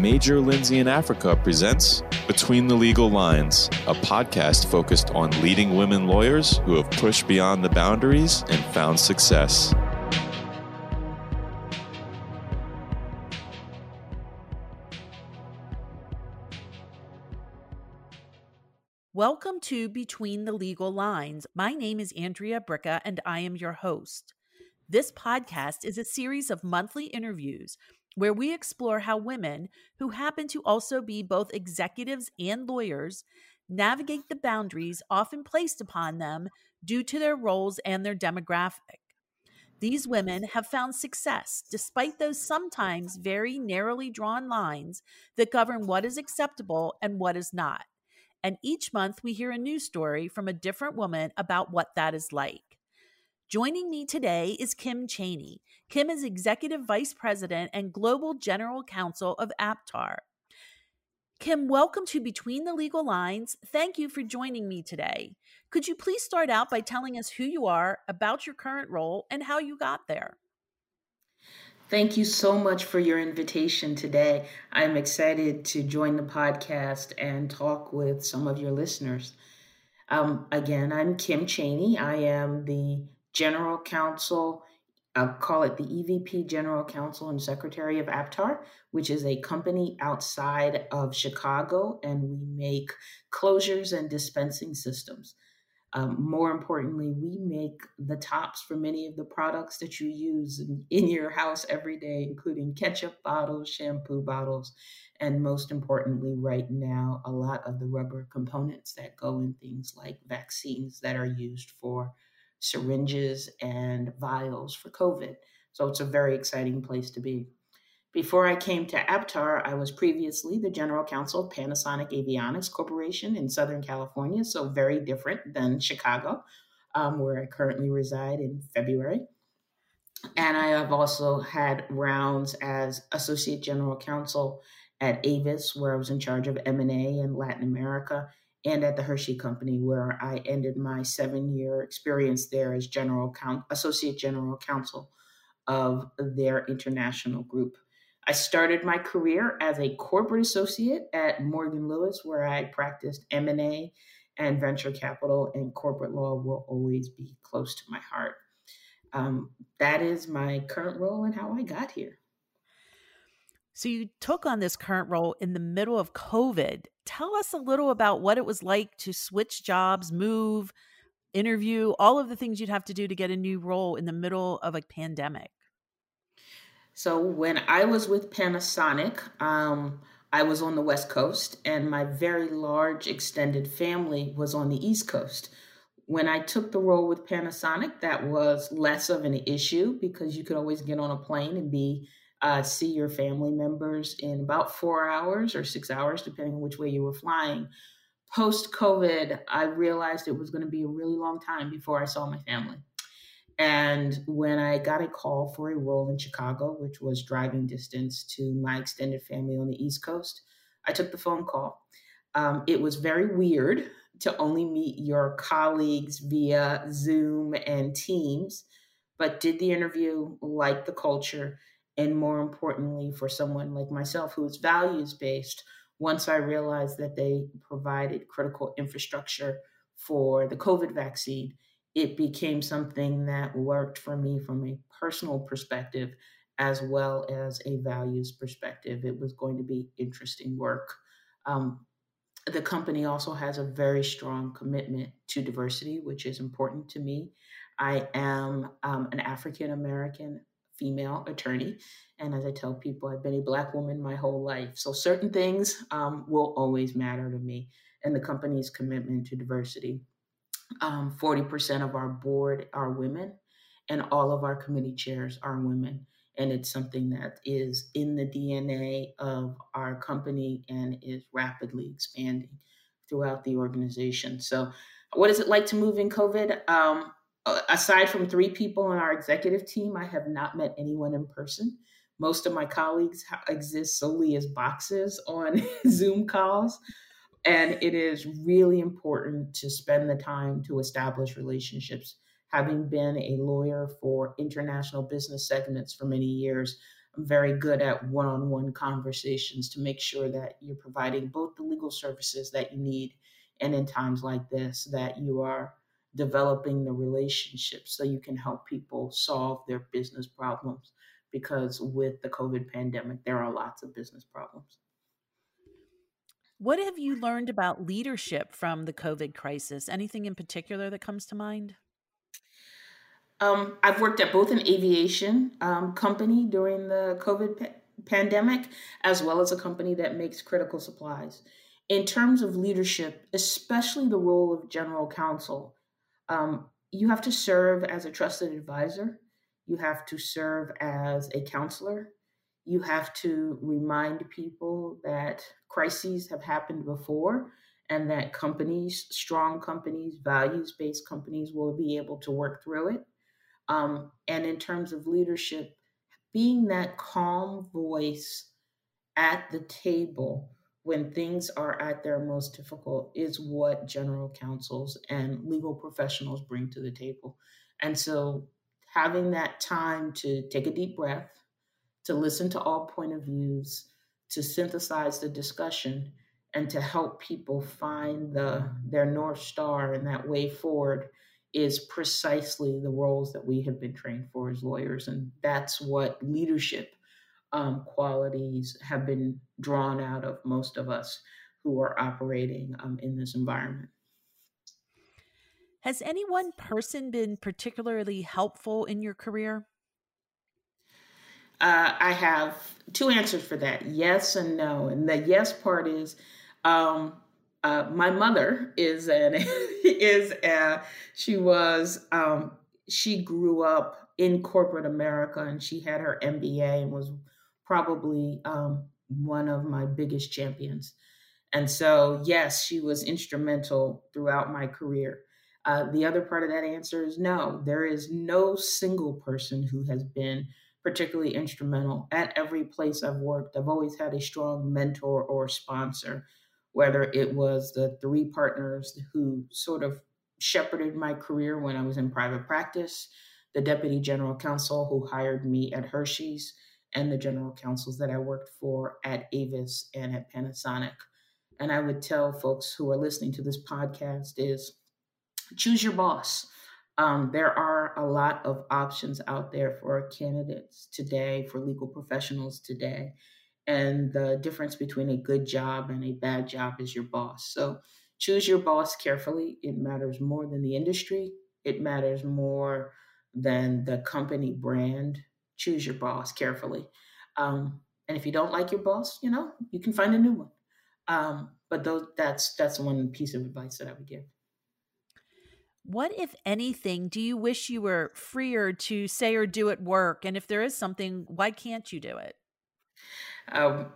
Major Lindsey & Africa presents Between the Legal Lines, a podcast focused on leading women lawyers who have pushed beyond the boundaries and found success. Welcome to Between the Legal Lines. My name is Andrea Bricka, and I am your host. This podcast is a series of monthly interviews where we explore how women, who happen to also be both executives and lawyers, navigate the boundaries often placed upon them due to their roles and their demographic. These women have found success despite those sometimes very narrowly drawn lines that govern what is acceptable and what is not. And each month we hear a new story from a different woman about what that is like. Joining me today is Kim Chainey. Kim is Executive Vice President and Global General Counsel of Aptar. Kim, welcome to Between the Legal Lines. Thank you for joining me today. Could you please start out by telling us who you are, about your current role, and how you got there? Thank you so much for your invitation today. I'm excited to join the podcast and talk with some of your listeners. Um, again, I'm Kim Chainey. I am the General Counsel, I'll call it the EVP General Counsel and Secretary of Aptar, which is a company outside of Chicago, and we make closures and dispensing systems. Um, more importantly, we make the tops for many of the products that you use in, in, your house every day, including ketchup bottles, shampoo bottles, and most importantly, right now, a lot of the rubber components that go in things like vaccines that are used for syringes and vials for COVID. So it's a very exciting place to be. Before I came to Aptar, I was previously the general counsel of Panasonic Avionics Corporation in Southern California, so very different than Chicago, um, where I currently reside in February. And I have also had rounds as associate general counsel at Avis, where I was in charge of M&A in Latin America, and at the Hershey Company, where I ended my seven year experience there as general count, associate general counsel of their international group. I started my career as a corporate associate at Morgan Lewis, where I practiced M&A and venture capital, and corporate law will always be close to my heart. Um, that is my current role and how I got here. So you took on this current role in the middle of COVID. Tell us a little about what it was like to switch jobs, move, interview, all of the things you'd have to do to get a new role in the middle of a pandemic. So when I was with Panasonic, um, I was on the West Coast, and my very large extended family was on the East Coast. When I took the role with Panasonic, that was less of an issue because you could always get on a plane and be uh, see your family members in about four hours or six hours, depending on which way you were flying. Post COVID, I realized it was going to be a really long time before I saw my family. And when I got a call for a role in Chicago, which was driving distance to my extended family on the East Coast, I took the phone call. Um, it was very weird to only meet your colleagues via Zoom and Teams, but did the interview, liked the culture, and more importantly, for someone like myself who is values based, once I realized that they provided critical infrastructure for the COVID vaccine, it became something that worked for me from a personal perspective as well as a values perspective. It was going to be interesting work. Um, the company also has a very strong commitment to diversity, which is important to me. I am um, an African American female attorney. And as I tell people, I've been a Black woman my whole life. So certain things um, will always matter to me and the company's commitment to diversity. Um, 40% of our board are women, and all of our committee chairs are women. And it's something that is in the DNA of our company and is rapidly expanding throughout the organization. So, what is it like to move in COVID? Um, Uh, aside from three people on our executive team, I have not met anyone in person. Most of my colleagues exist solely as boxes on Zoom calls. And it is really important to spend the time to establish relationships. Having been a lawyer for international business segments for many years, I'm very good at one on one conversations to make sure that you're providing both the legal services that you need and in times like this, that you are developing the relationships so you can help people solve their business problems. Because with the COVID pandemic, there are lots of business problems. What have you learned about leadership from the COVID crisis? Anything in particular that comes to mind? Um, I've worked at both an aviation um, company during the COVID pa- pandemic, as well as a company that makes critical supplies. In terms of leadership, especially the role of general counsel, um, you have to serve as a trusted advisor. You have to serve as a counselor you have to remind people that crises have happened before and that companies, strong companies, values based companies, will be able to work through it. Um, and in terms of leadership, being that calm voice at the table when things are at their most difficult is what general counsels and legal professionals bring to the table. And so having that time to take a deep breath, to listen to all point of views, to synthesize the discussion, and to help people find the their north star and that way forward is precisely the roles that we have been trained for as lawyers, and that's what leadership um, qualities have been drawn out of most of us who are operating um, in this environment. Has any one person been particularly helpful in your career? Uh, I have two answers for that yes and no. And the yes part is um, uh, my mother is an is a, she was um, she grew up in corporate America and she had her MBA and was probably um, one of my biggest champions. And so, yes, she was instrumental throughout my career. Uh, the other part of that answer is no. There is no single person who has been particularly instrumental at every place I've worked. I've always had a strong mentor or sponsor, whether it was the three partners who sort of shepherded my career when I was in private practice, the deputy general counsel who hired me at Hershey's, and the general counsels that I worked for at Avis and at Panasonic. And I would tell folks who are listening to this podcast is choose your boss um, there are a lot of options out there for candidates today, for legal professionals today. And the difference between a good job and a bad job is your boss. So choose your boss carefully. It matters more than the industry, it matters more than the company brand. Choose your boss carefully. Um, and if you don't like your boss, you know, you can find a new one. Um, but those, that's that's one piece of advice that I would give. What, if anything, do you wish you were freer to say or do at work? And if there is something, why can't you do it? Um,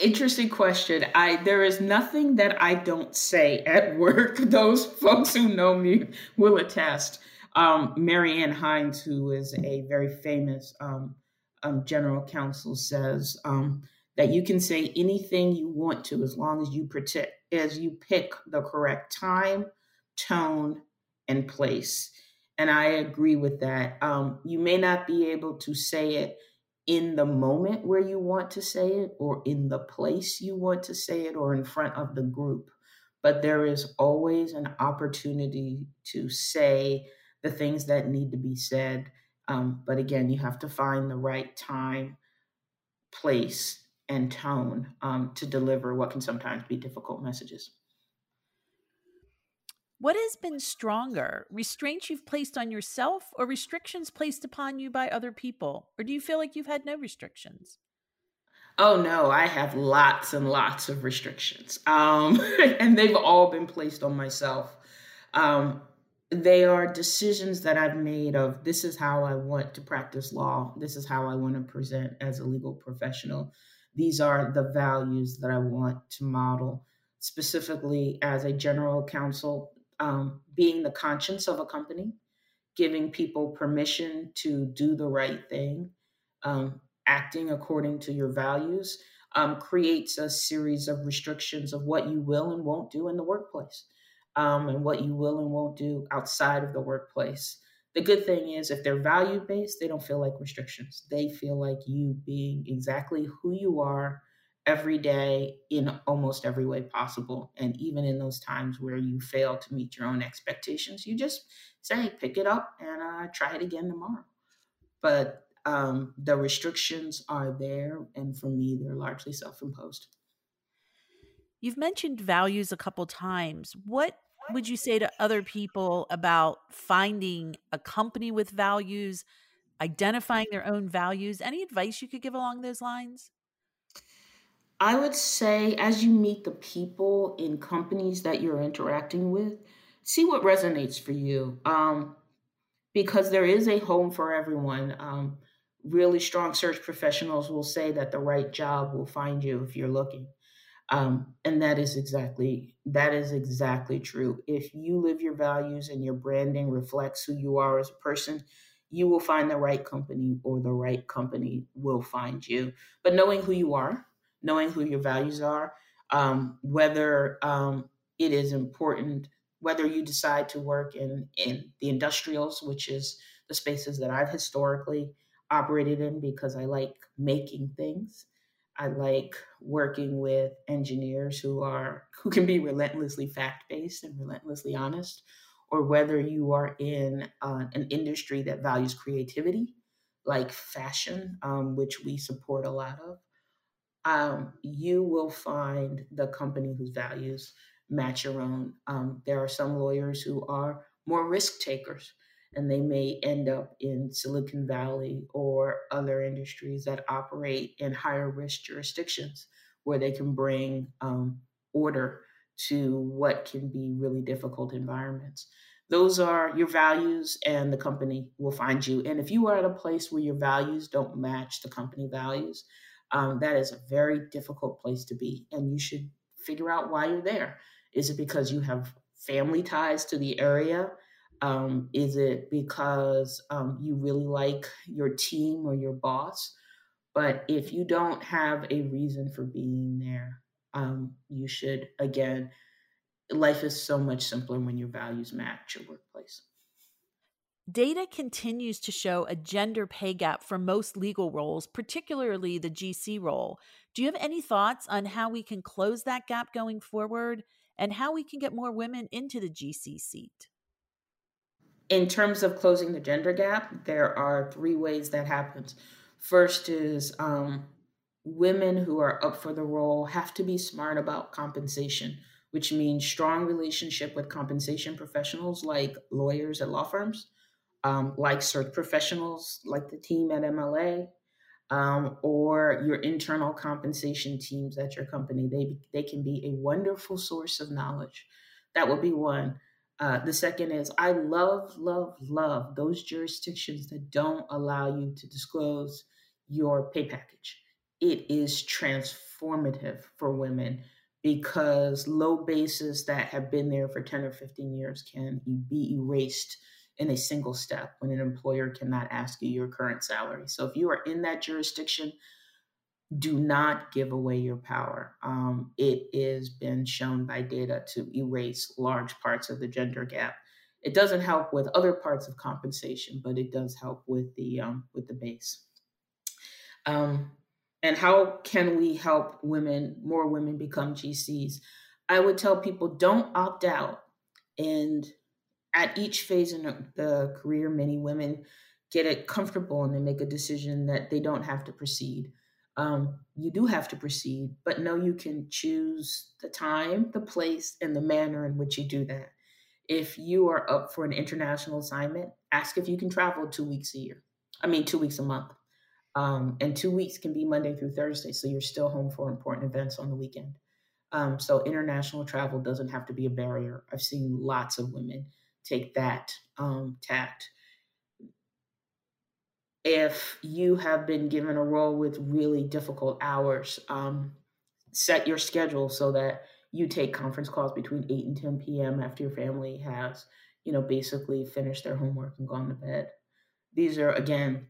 interesting question. I there is nothing that I don't say at work. Those folks who know me will attest. Um, Marianne Hines, who is a very famous um, um, general counsel, says um, that you can say anything you want to as long as you protect as you pick the correct time, tone, and place. And I agree with that. Um, you may not be able to say it in the moment where you want to say it, or in the place you want to say it, or in front of the group. But there is always an opportunity to say the things that need to be said. Um, but again, you have to find the right time, place, and tone um, to deliver what can sometimes be difficult messages. What has been stronger, restraints you've placed on yourself or restrictions placed upon you by other people? Or do you feel like you've had no restrictions? Oh no, I have lots and lots of restrictions. Um, and they've all been placed on myself. Um, they are decisions that I've made of this is how I want to practice law. This is how I want to present as a legal professional. These are the values that I want to model specifically as a general counsel um, being the conscience of a company, giving people permission to do the right thing, um, acting according to your values, um, creates a series of restrictions of what you will and won't do in the workplace um, and what you will and won't do outside of the workplace. the good thing is if they're value based, they don't feel like restrictions. They feel like you being exactly who you are every day in almost every way possible. And even in those times where you fail to meet your own expectations, you just say, pick it up and uh, try it again tomorrow. But um, the restrictions are there. And for me, they're largely self imposed. You've mentioned values a couple times. What would you say to other people about finding a company with values, identifying their own values? Any advice you could give along those lines? I would say, as you meet the people in companies that you're interacting with, see what resonates for you. Um, because there is a home for everyone. Um, really strong search professionals will say that the right job will find you if you're looking. Um, and that is exactly that is exactly true. If you live your values and your branding reflects who you are as a person, you will find the right company or the right company will find you. But knowing who you are, knowing who your values are, um, whether um, it is important, whether you decide to work in in the industrials, which is the spaces that I've historically operated in because I like making things I like working with engineers who are who can be relentlessly fact-based and relentlessly honest or whether you are in uh, an industry that values creativity like fashion um, which we support a lot of um, you will find the company whose values match your own. Um, there are some lawyers who are more risk takers and they may end up in Silicon Valley or other industries that operate in higher risk jurisdictions where they can bring um, order to what can be really difficult environments. Those are your values, and the company will find you. And if you are at a place where your values don't match the company values, um, that is a very difficult place to be. And you should figure out why you're there. Is it because you have family ties to the area? Um, is it because um, you really like your team or your boss? But if you don't have a reason for being there, um, you should, again, life is so much simpler when your values match your workplace. Data continues to show a gender pay gap for most legal roles, particularly the GC role. Do you have any thoughts on how we can close that gap going forward and how we can get more women into the GC seat? In terms of closing the gender gap, there are three ways that happens. First is um, women who are up for the role have to be smart about compensation, which means strong relationship with compensation professionals like lawyers at law firms, um, like search professionals like the team at MLA, um, or your internal compensation teams at your company. They they can be a wonderful source of knowledge. That would be one. Uh, the second is I love, love, love those jurisdictions that don't allow you to disclose your pay package. It is transformative for women because low bases that have been there for 10 or 15 years can be erased in a single step when an employer cannot ask you your current salary. So if you are in that jurisdiction, do not give away your power. Um, it has been shown by data to erase large parts of the gender gap. It doesn't help with other parts of compensation, but it does help with the um, with the base. Um, and how can we help women, more women, become GCs? I would tell people don't opt out. And at each phase in the career, many women get it comfortable and they make a decision that they don't have to proceed um, you do have to proceed, but know you can choose the time, the place, and the manner in which you do that. If you are up for an international assignment, ask if you can travel two weeks a year. I mean, two weeks a month. Um, and two weeks can be Monday through Thursday, so you're still home for important events on the weekend. Um, so international travel doesn't have to be a barrier. I've seen lots of women take that um, tact if you have been given a role with really difficult hours, um, set your schedule so that you take conference calls between 8 and 10 p.m. after your family has, you know, basically finished their homework and gone to bed. These are, again,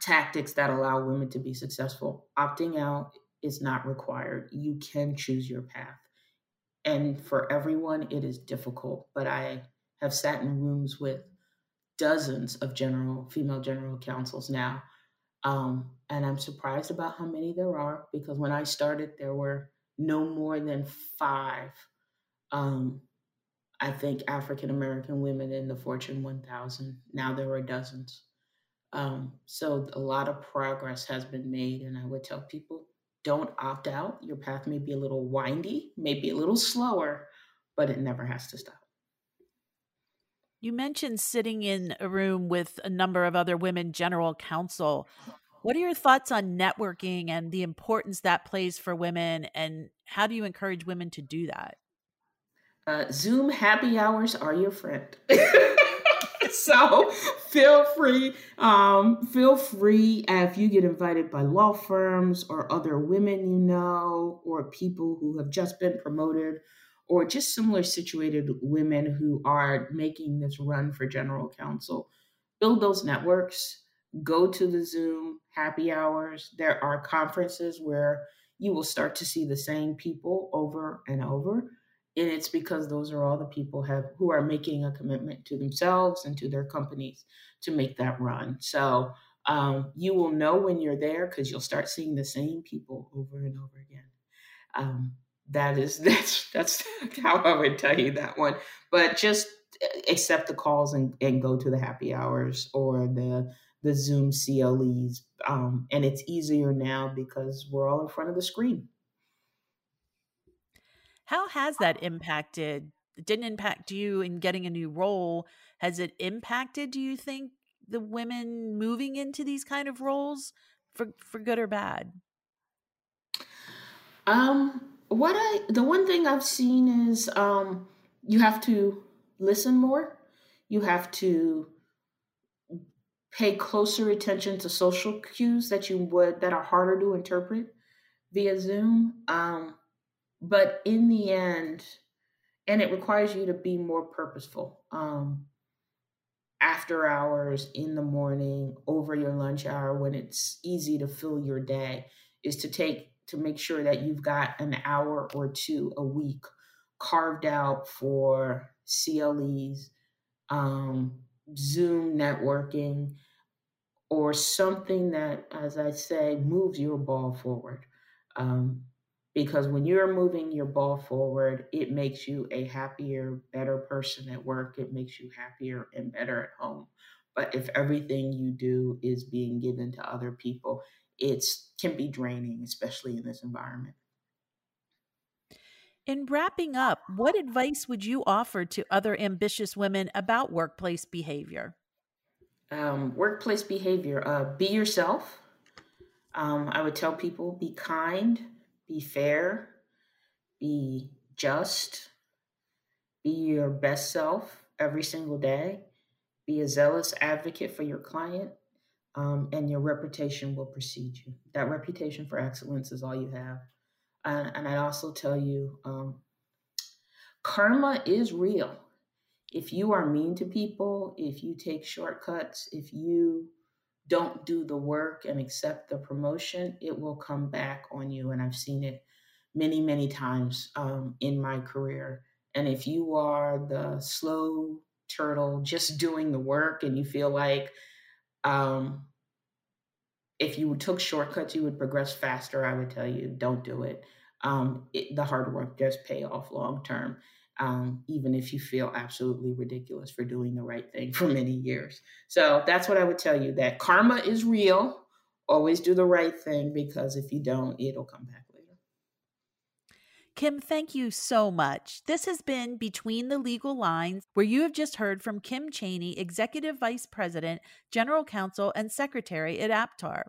tactics that allow women to be successful. Opting out is not required. You can choose your path. And for everyone, it is difficult. But I have sat in rooms with dozens of general female general counsels now. Um, and I'm surprised about how many there are because when I started, there were no more than five, um, I think, African American women in the Fortune 1000. Now there are dozens. Um, so a lot of progress has been made. And I would tell people don't opt out. Your path may be a little windy, maybe a little slower, but it never has to stop. You mentioned sitting in a room with a number of other women general counsel. What are your thoughts on networking and the importance that plays for women? And how do you encourage women to do that? Uh, Zoom happy hours are your friend. so feel free, um, feel free if you get invited by law firms or other women you know, or people who have just been promoted, or just similar situated women who are making this run for general counsel. Build those networks. Go to the Zoom happy hours. There are conferences where you will start to see the same people over and over and it's because those are all the people have who are making a commitment to themselves and to their companies to make that run so um, you will know when you're there because you'll start seeing the same people over and over again um, that is that's that's how i would tell you that one but just uh, accept the calls and, and go to the happy hours or the the zoom CLEs um, and it's easier now because we're all in front of the screen how has that impacted? Didn't impact you in getting a new role. Has it impacted, do you think, the women moving into these kind of roles for for good or bad? Um what I the one thing I've seen is um you have to listen more. You have to pay closer attention to social cues that you would that are harder to interpret via Zoom. Um, but in the end and it requires you to be more purposeful um, after hours in the morning over your lunch hour when it's easy to fill your day is to take to make sure that you've got an hour or two a week carved out for CLEs um, zoom networking or something that as i say moves your ball forward um, because when you're moving your ball forward, it makes you a happier, better person at work. It makes you happier and better at home. But if everything you do is being given to other people, it can be draining, especially in this environment. In wrapping up, what advice would you offer to other ambitious women about workplace behavior? Um, workplace behavior uh, be yourself. Um, I would tell people be kind, be fair, be just, be your best self every single day, be a zealous advocate for your client, um, and your reputation will precede you. That reputation for excellence is all you have. Uh, and I also tell you, um, karma is real. If you are mean to people, if you take shortcuts, if you don't do the work and accept the promotion, it will come back on you. And I've seen it many, many times um, in my career. And if you are the slow turtle just doing the work and you feel like um, if you took shortcuts, you would progress faster, I would tell you don't do it. Um, it the hard work does pay off long term um, even if you feel absolutely ridiculous for doing the right thing for many years. So that's what I would tell you that karma is real. Always do the right thing because if you don't, it'll come back. Kim, thank you so much. This has been Between the Legal Lines, where you have just heard from Kim Chainey, Executive Vice President, General Counsel, and Secretary at Aptar.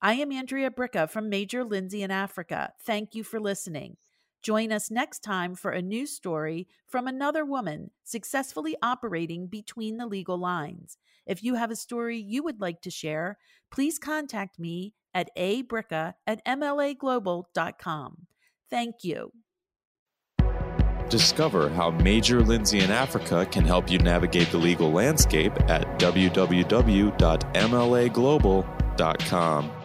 I am Andrea Bricca from Major Lindsey & Africa. Thank you for listening. Join us next time for a new story from another woman successfully operating between the legal lines. If you have a story you would like to share, please contact me at abricka at mlaglobal.com. Thank you. Discover how Major Lindsey & Africa can help you navigate the legal landscape at www.mlaglobal.com.